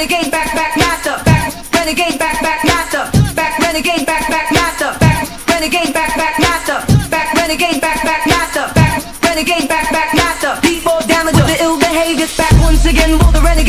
renegade back back master back. Renegade back back master back. Renegade back back master back. Renegade back back master back. Renegade back back master back. Damage with the ill behaviors back once again will the renegade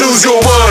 lose your mind.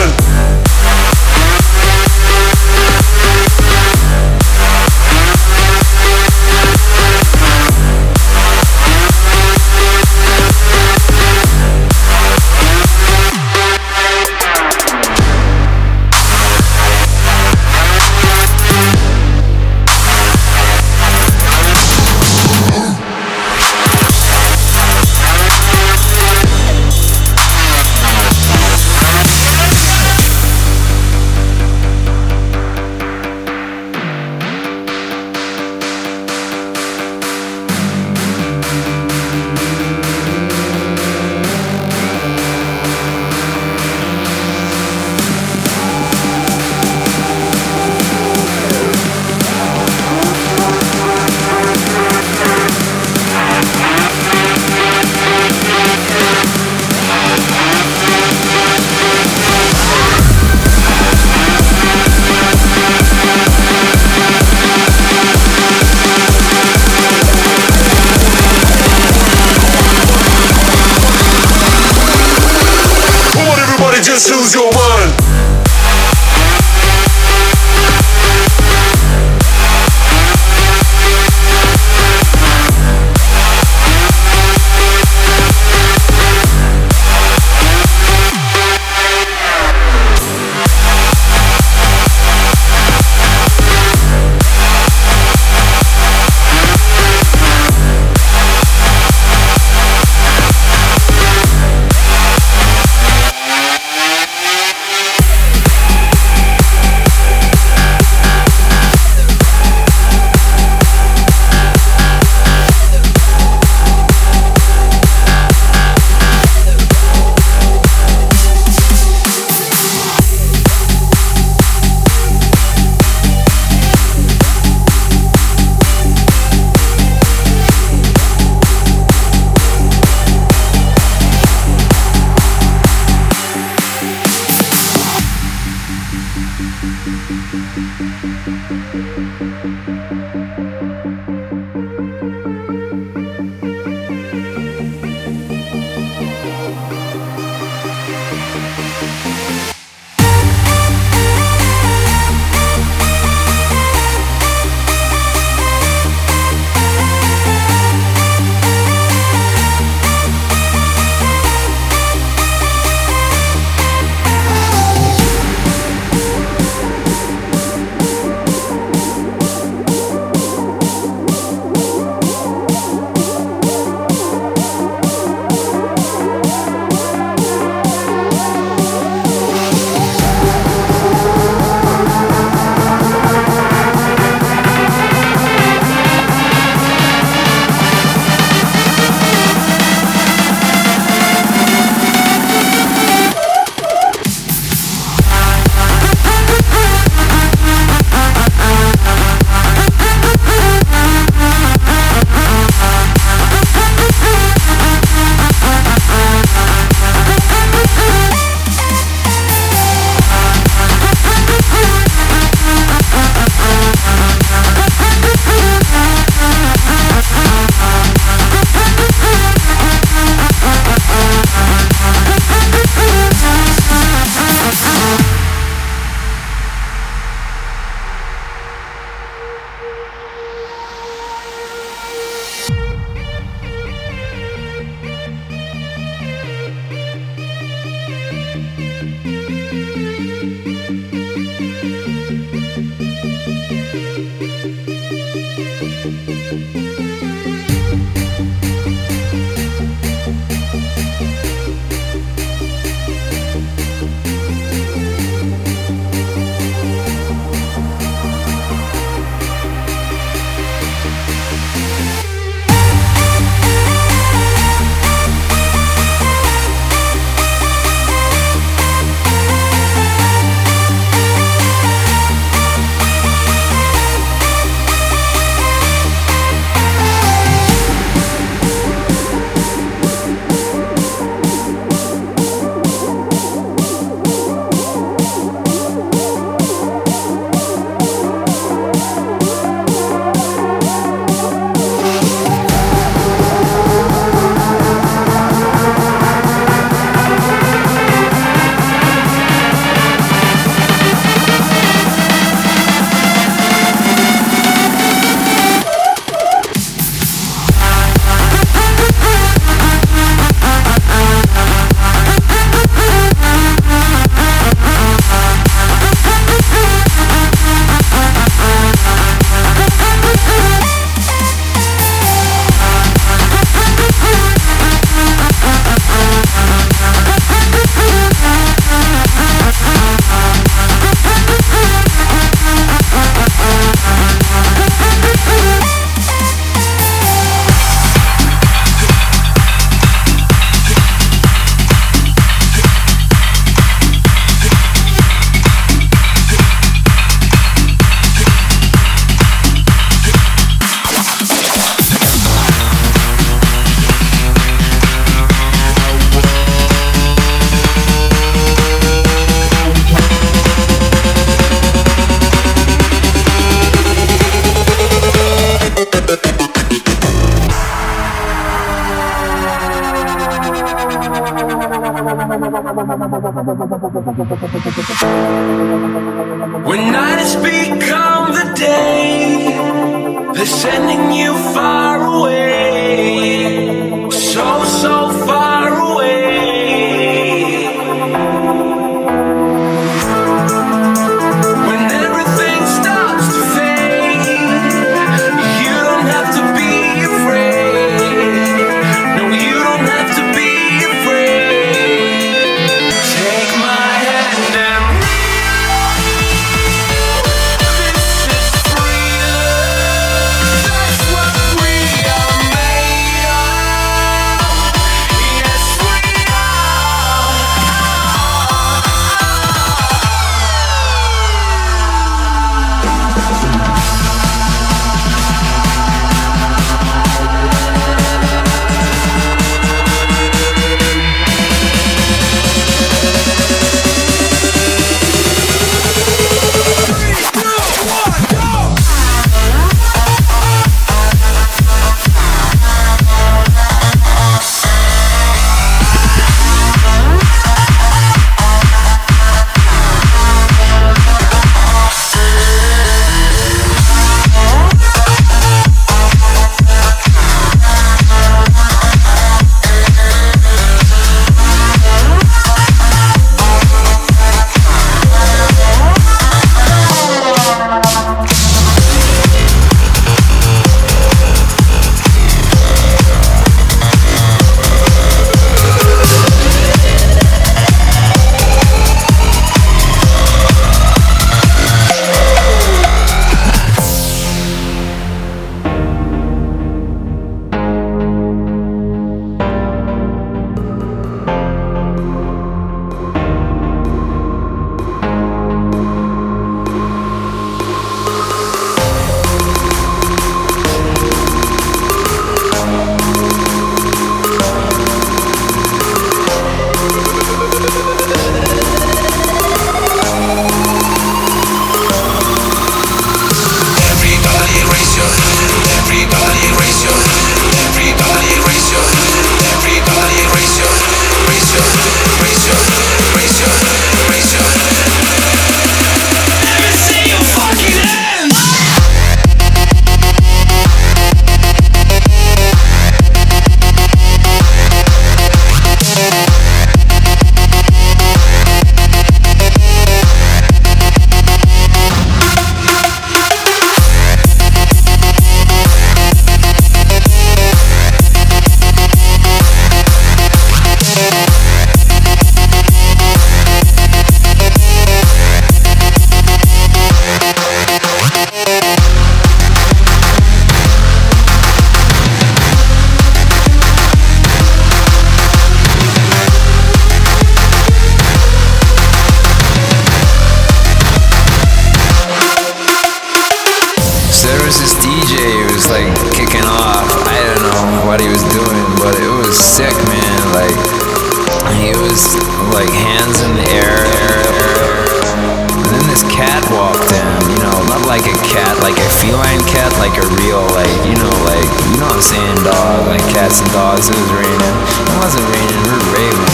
Like a real, like, you know, like, you know what I'm saying, dog, like cats and dogs. It was raining. It wasn't raining, we were raving.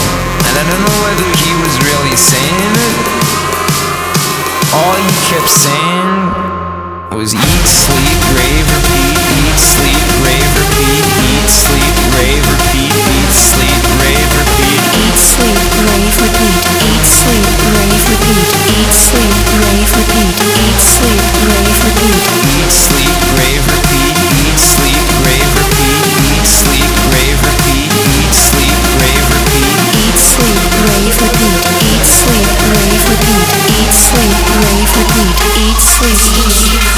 And I don't know whether he was really saying it. All he kept saying was eat, sleep, rave, repeat, eat, sleep, rave, repeat, eat, sleep, rave, repeat, eat, sleep, rave, repeat. Eat, sleep, rave, repeat. Eat, sleep, rave, repeat. Eat, sleep, rave, repeat. Eat, sleep, rave, repeat. Eat, sleep, rave, repeat, rave, repeat. Eat, sleep.